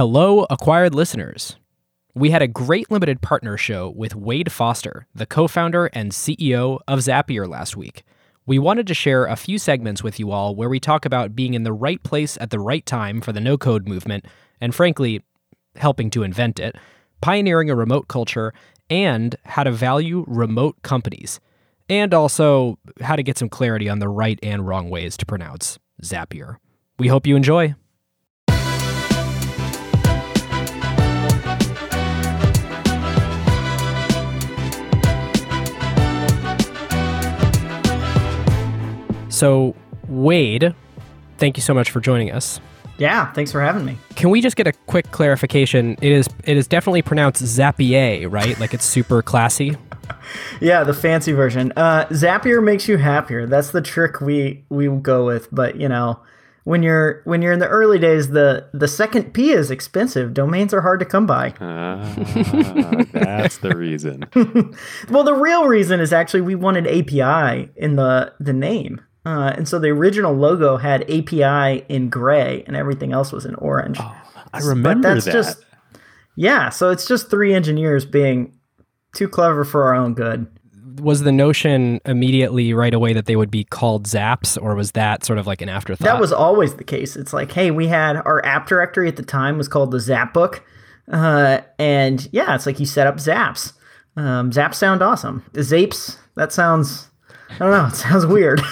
Hello, acquired listeners. We had a great limited partner show with Wade Foster, the co founder and CEO of Zapier last week. We wanted to share a few segments with you all where we talk about being in the right place at the right time for the no code movement, and frankly, helping to invent it, pioneering a remote culture, and how to value remote companies, and also how to get some clarity on the right and wrong ways to pronounce Zapier. We hope you enjoy. So, Wade, thank you so much for joining us. Yeah, thanks for having me. Can we just get a quick clarification? It is it is definitely pronounced Zapier, right? Like it's super classy. yeah, the fancy version. Uh, Zapier makes you happier. That's the trick we we go with. But you know, when you're when you're in the early days, the the second P is expensive. Domains are hard to come by. Uh, that's the reason. well, the real reason is actually we wanted API in the the name. Uh, and so the original logo had API in gray and everything else was in orange. Oh, I remember but that's that. Just, yeah, so it's just three engineers being too clever for our own good. Was the notion immediately right away that they would be called Zaps, or was that sort of like an afterthought? That was always the case. It's like, hey, we had our app directory at the time was called the Zap Book, uh, and yeah, it's like you set up Zaps. Um, Zaps sound awesome. Zapes that sounds I don't know. It sounds weird.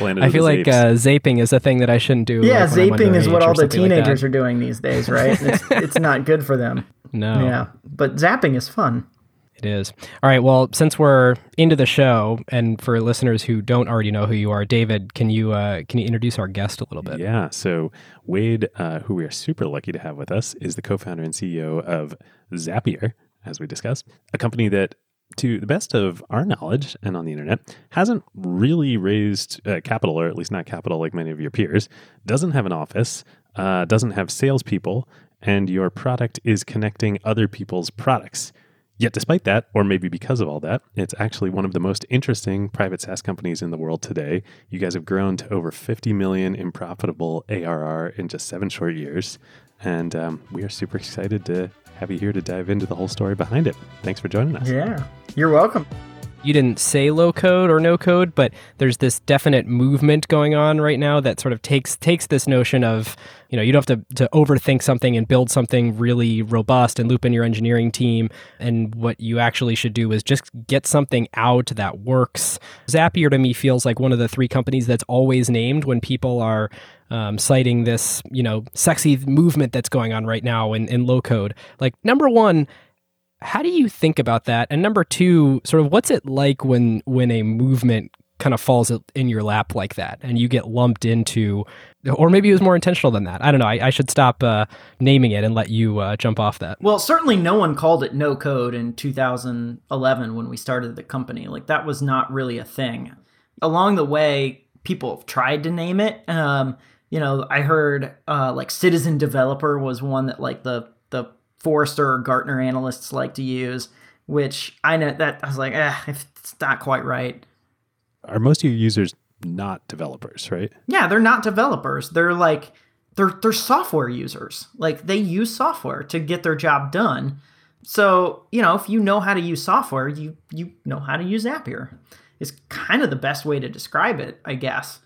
I feel like uh, zaping is a thing that I shouldn't do. Yeah, like zaping is what all the teenagers like are doing these days, right? it's, it's not good for them. No. Yeah, but zapping is fun. It is. All right. Well, since we're into the show, and for listeners who don't already know who you are, David, can you uh, can you introduce our guest a little bit? Yeah. So Wade, uh, who we are super lucky to have with us, is the co-founder and CEO of Zapier, as we discussed, a company that to the best of our knowledge and on the internet, hasn't really raised uh, capital, or at least not capital like many of your peers, doesn't have an office, uh, doesn't have salespeople, and your product is connecting other people's products. Yet, despite that, or maybe because of all that, it's actually one of the most interesting private SaaS companies in the world today. You guys have grown to over 50 million in profitable ARR in just seven short years. And um, we are super excited to have you here to dive into the whole story behind it. Thanks for joining us. Yeah, you're welcome. You didn't say low code or no code, but there's this definite movement going on right now that sort of takes takes this notion of you know you don't have to, to overthink something and build something really robust and loop in your engineering team and what you actually should do is just get something out that works zapier to me feels like one of the three companies that's always named when people are um, citing this, you know, sexy movement that's going on right now in, in low code. Like, number one, how do you think about that? And number two, sort of what's it like when when a movement kind of falls in your lap like that and you get lumped into or maybe it was more intentional than that. I don't know. I, I should stop uh, naming it and let you uh, jump off that. Well, certainly no one called it no code in 2011 when we started the company. Like that was not really a thing. Along the way, people have tried to name it. Um, you know, I heard uh, like citizen developer was one that like the the Forrester or Gartner analysts like to use, which I know that I was like, eh, it's not quite right. Are most of your users not developers, right? Yeah, they're not developers. They're like they're they're software users. Like they use software to get their job done. So, you know, if you know how to use software, you you know how to use Zapier. Is kind of the best way to describe it, I guess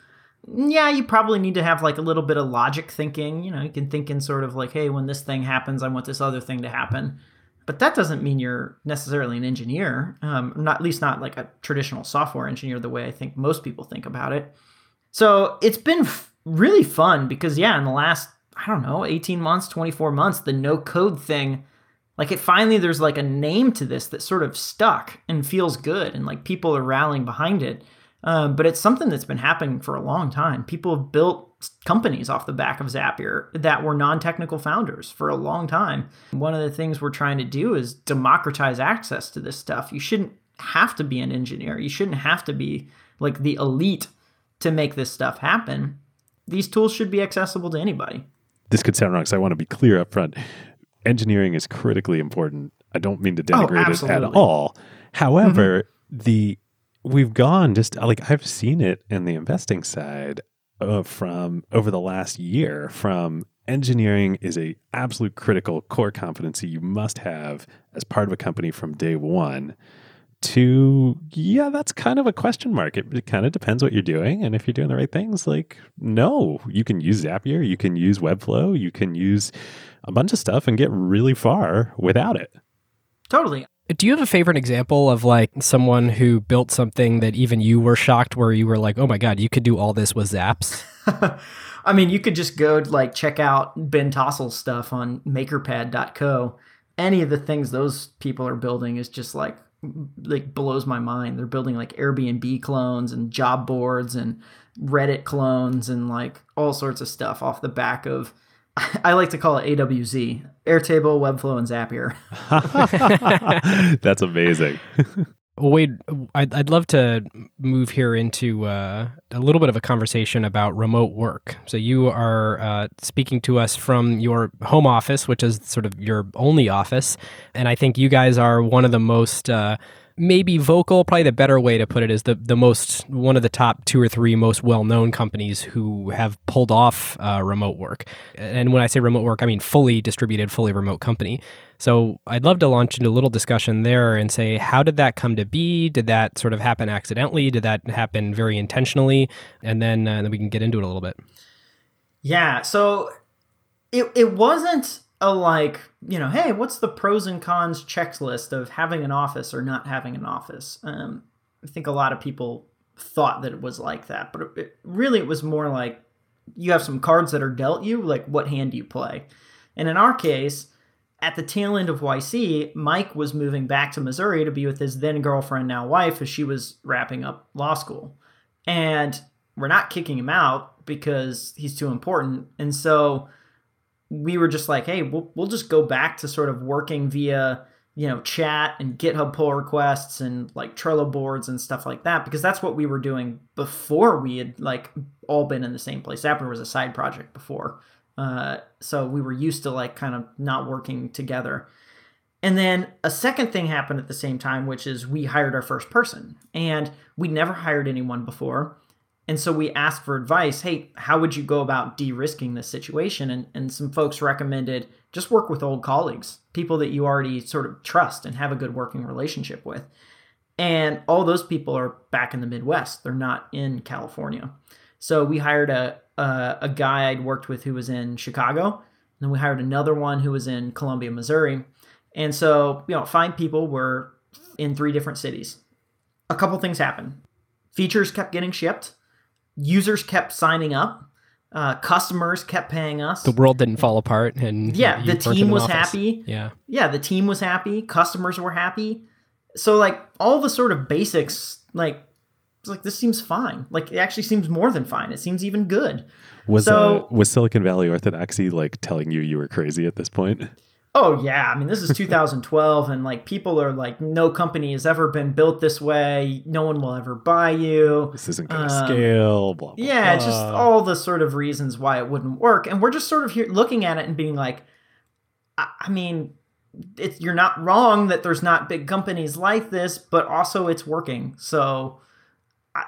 yeah, you probably need to have like a little bit of logic thinking. You know, you can think in sort of like, hey, when this thing happens, I want this other thing to happen. But that doesn't mean you're necessarily an engineer, um, not at least not like a traditional software engineer the way I think most people think about it. So it's been f- really fun because yeah, in the last I don't know, 18 months, 24 months, the no code thing, like it finally there's like a name to this that sort of stuck and feels good and like people are rallying behind it. Um, but it's something that's been happening for a long time. People have built companies off the back of Zapier that were non technical founders for a long time. One of the things we're trying to do is democratize access to this stuff. You shouldn't have to be an engineer, you shouldn't have to be like the elite to make this stuff happen. These tools should be accessible to anybody. This could sound wrong, so I want to be clear up front. Engineering is critically important. I don't mean to oh, denigrate oh, it at all. However, mm-hmm. the we've gone just like I've seen it in the investing side uh, from over the last year from engineering is a absolute critical core competency you must have as part of a company from day one to yeah that's kind of a question mark it, it kind of depends what you're doing and if you're doing the right things like no you can use zapier you can use webflow you can use a bunch of stuff and get really far without it Totally. Do you have a favorite example of like someone who built something that even you were shocked where you were like, oh my God, you could do all this with Zaps? I mean, you could just go like check out Ben Tossel's stuff on makerpad.co. Any of the things those people are building is just like like blows my mind. They're building like Airbnb clones and job boards and Reddit clones and like all sorts of stuff off the back of I like to call it AWZ, Airtable, Webflow, and Zapier. That's amazing. Well, Wade, I'd, I'd love to move here into uh, a little bit of a conversation about remote work. So, you are uh, speaking to us from your home office, which is sort of your only office. And I think you guys are one of the most uh, maybe vocal probably the better way to put it is the, the most one of the top two or three most well-known companies who have pulled off uh, remote work. And when i say remote work i mean fully distributed fully remote company. So i'd love to launch into a little discussion there and say how did that come to be? Did that sort of happen accidentally? Did that happen very intentionally? And then, uh, then we can get into it a little bit. Yeah so it, it wasn't a like you know hey what's the pros and cons checklist of having an office or not having an office? Um, i think a lot of people thought that it was like that but it, really it was more like you have some cards that are dealt you like what hand do you play? And in our case at the tail end of yc mike was moving back to missouri to be with his then girlfriend now wife as she was wrapping up law school. And we're not kicking him out because he's too important. And so we were just like, hey, we'll, we'll just go back to sort of working via, you know, chat and GitHub pull requests and like Trello boards and stuff like that, because that's what we were doing before we had like all been in the same place. Zapier was a side project before. Uh, so we were used to like kind of not working together. And then a second thing happened at the same time, which is we hired our first person. And we never hired anyone before. And so we asked for advice. Hey, how would you go about de-risking this situation? And, and some folks recommended just work with old colleagues, people that you already sort of trust and have a good working relationship with. And all those people are back in the Midwest. They're not in California. So we hired a, a, a guy I'd worked with who was in Chicago. And then we hired another one who was in Columbia, Missouri. And so, you know, five people were in three different cities. A couple things happened. Features kept getting shipped users kept signing up. Uh, customers kept paying us. The world didn't fall apart, and yeah, the team was happy. Yeah, yeah, the team was happy. Customers were happy. So like all the sort of basics, like it's like this seems fine. Like it actually seems more than fine. It seems even good. Was so, uh, was Silicon Valley Orthodoxy like telling you you were crazy at this point? Oh yeah, I mean this is 2012 and like people are like no company has ever been built this way. No one will ever buy you. This isn't going to um, scale, blah, blah Yeah, blah. just all the sort of reasons why it wouldn't work and we're just sort of here looking at it and being like I, I mean it's you're not wrong that there's not big companies like this, but also it's working. So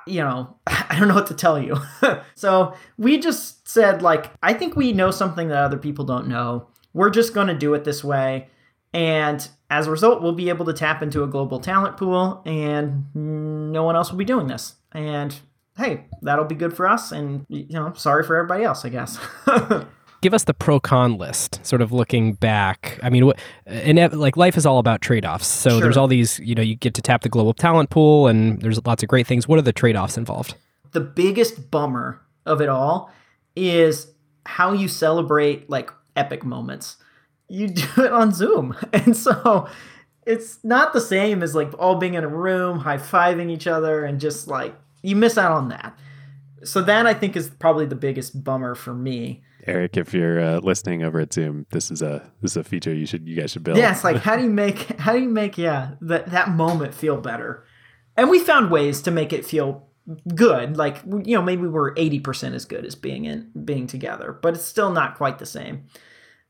you know, I don't know what to tell you. so we just said like I think we know something that other people don't know we're just going to do it this way. And as a result, we'll be able to tap into a global talent pool, and no one else will be doing this. And hey, that'll be good for us. And, you know, sorry for everybody else, I guess. Give us the pro con list, sort of looking back. I mean, what, and like life is all about trade offs. So sure. there's all these, you know, you get to tap the global talent pool, and there's lots of great things. What are the trade offs involved? The biggest bummer of it all is how you celebrate like epic moments. You do it on Zoom. And so it's not the same as like all being in a room, high fiving each other, and just like you miss out on that. So that I think is probably the biggest bummer for me. Eric, if you're uh, listening over at Zoom, this is a this is a feature you should you guys should build. Yeah, it's like how do you make how do you make yeah that that moment feel better? And we found ways to make it feel good. Like you know maybe we're eighty percent as good as being in being together, but it's still not quite the same.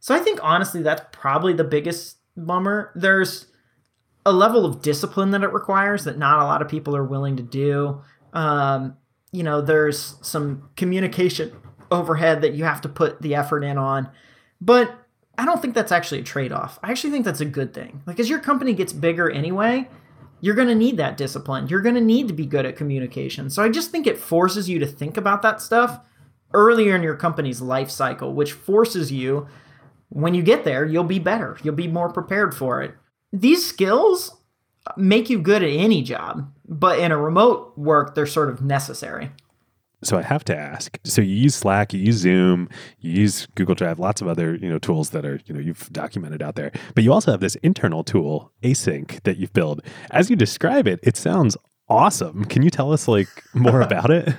So I think honestly that's probably the biggest bummer. There's a level of discipline that it requires that not a lot of people are willing to do. Um, you know, there's some communication overhead that you have to put the effort in on. But I don't think that's actually a trade off. I actually think that's a good thing. Like, as your company gets bigger anyway, you're going to need that discipline. You're going to need to be good at communication. So I just think it forces you to think about that stuff earlier in your company's life cycle, which forces you, when you get there, you'll be better. You'll be more prepared for it. These skills make you good at any job, but in a remote work, they're sort of necessary. So I have to ask. So you use Slack, you use Zoom, you use Google Drive, lots of other you know tools that are you know you've documented out there. But you also have this internal tool, Async, that you've built. As you describe it, it sounds awesome. Can you tell us like more about it?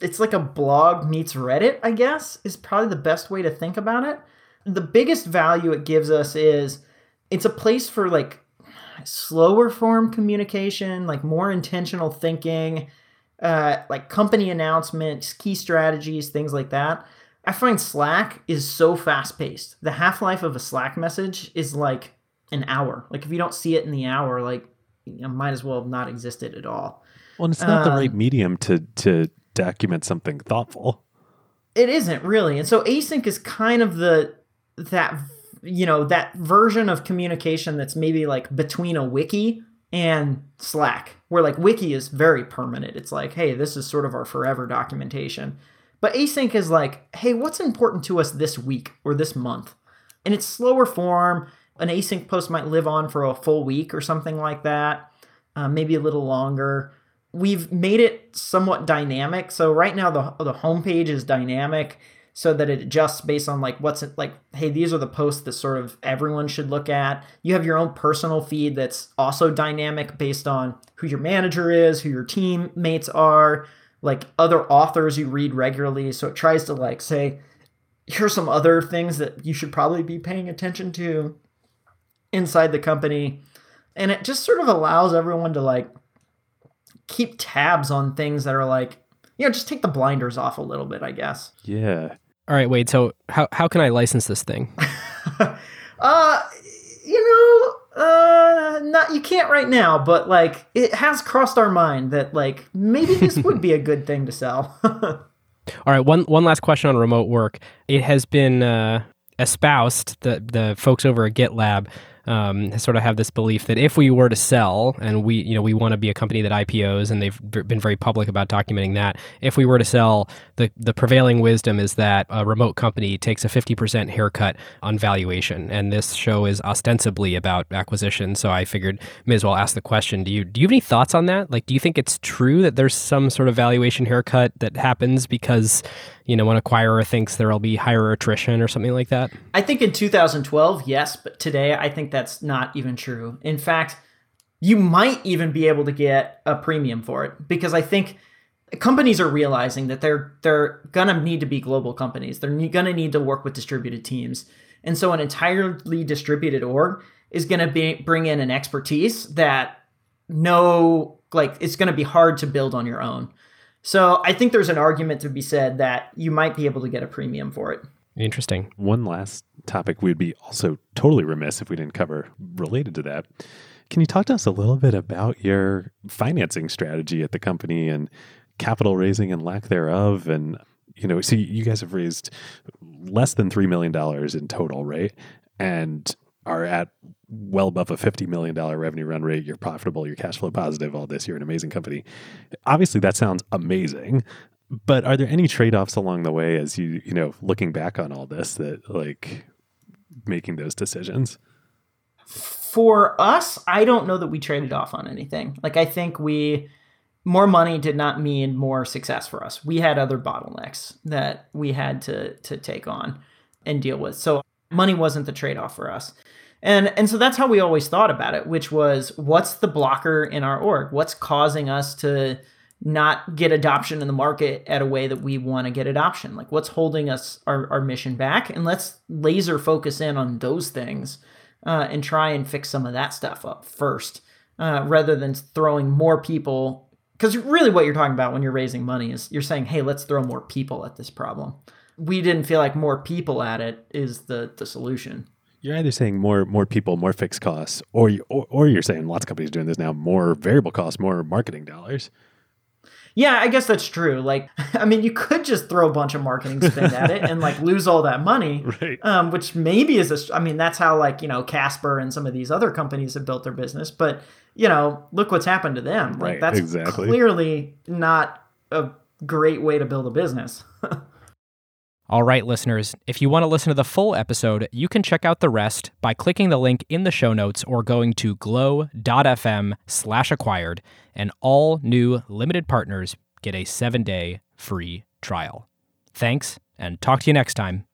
It's like a blog meets Reddit, I guess, is probably the best way to think about it. The biggest value it gives us is it's a place for like slower form communication, like more intentional thinking uh, like company announcements, key strategies, things like that. I find Slack is so fast paced. The half life of a Slack message is like an hour. Like if you don't see it in the hour, like you know, might as well have not existed at all. Well, it's not um, the right um, medium to to document something thoughtful. It isn't really, and so async is kind of the that you know that version of communication that's maybe like between a wiki and Slack, where like Wiki is very permanent. It's like, hey, this is sort of our forever documentation. But async is like, hey, what's important to us this week or this month? And it's slower form. An async post might live on for a full week or something like that, uh, maybe a little longer. We've made it somewhat dynamic. So right now the the homepage is dynamic so that it adjusts based on like what's it like hey these are the posts that sort of everyone should look at. You have your own personal feed that's also dynamic based on who your manager is who your teammates are like other authors you read regularly. So it tries to like say here's some other things that you should probably be paying attention to inside the company. And it just sort of allows everyone to like keep tabs on things that are like you know just take the blinders off a little bit i guess. Yeah all right, Wade. So how how can I license this thing? uh, you know, uh, not you can't right now, but like it has crossed our mind that like maybe this would be a good thing to sell. All right, one one last question on remote work. It has been uh, espoused the the folks over at GitLab um, sort of have this belief that if we were to sell, and we, you know, we want to be a company that IPOs, and they've been very public about documenting that. If we were to sell, the the prevailing wisdom is that a remote company takes a fifty percent haircut on valuation, and this show is ostensibly about acquisition. So I figured may as well ask the question: Do you do you have any thoughts on that? Like, do you think it's true that there's some sort of valuation haircut that happens because you know, when acquirer thinks there'll be higher attrition or something like that? I think in 2012, yes, but today I think that's not even true. In fact, you might even be able to get a premium for it because I think companies are realizing that they're they're gonna need to be global companies. They're gonna need to work with distributed teams, and so an entirely distributed org is gonna be bring in an expertise that no like it's gonna be hard to build on your own. So I think there's an argument to be said that you might be able to get a premium for it. Interesting. One last topic we'd be also totally remiss if we didn't cover related to that. Can you talk to us a little bit about your financing strategy at the company and capital raising and lack thereof? And, you know, see, you guys have raised less than $3 million in total, right? And are at well above a $50 million revenue run rate. You're profitable, you're cash flow positive, all this. You're an amazing company. Obviously, that sounds amazing. But are there any trade offs along the way as you, you know, looking back on all this that like making those decisions? For us, I don't know that we traded off on anything. Like, I think we, more money did not mean more success for us. We had other bottlenecks that we had to to take on and deal with. So money wasn't the trade off for us. And and so that's how we always thought about it, which was what's the blocker in our org? What's causing us to not get adoption in the market at a way that we want to get adoption? Like what's holding us our, our mission back? And let's laser focus in on those things uh, and try and fix some of that stuff up first, uh, rather than throwing more people. Because really, what you're talking about when you're raising money is you're saying, "Hey, let's throw more people at this problem." We didn't feel like more people at it is the the solution. You're either saying more more people, more fixed costs, or, you, or or you're saying lots of companies doing this now, more variable costs, more marketing dollars. Yeah, I guess that's true. Like, I mean, you could just throw a bunch of marketing spend at it and like lose all that money, Right. um, which maybe is a. I mean, that's how like you know Casper and some of these other companies have built their business. But you know, look what's happened to them. Like, Right, that's exactly. clearly not a great way to build a business. All right, listeners, if you want to listen to the full episode, you can check out the rest by clicking the link in the show notes or going to glow.fm slash acquired, and all new limited partners get a seven day free trial. Thanks, and talk to you next time.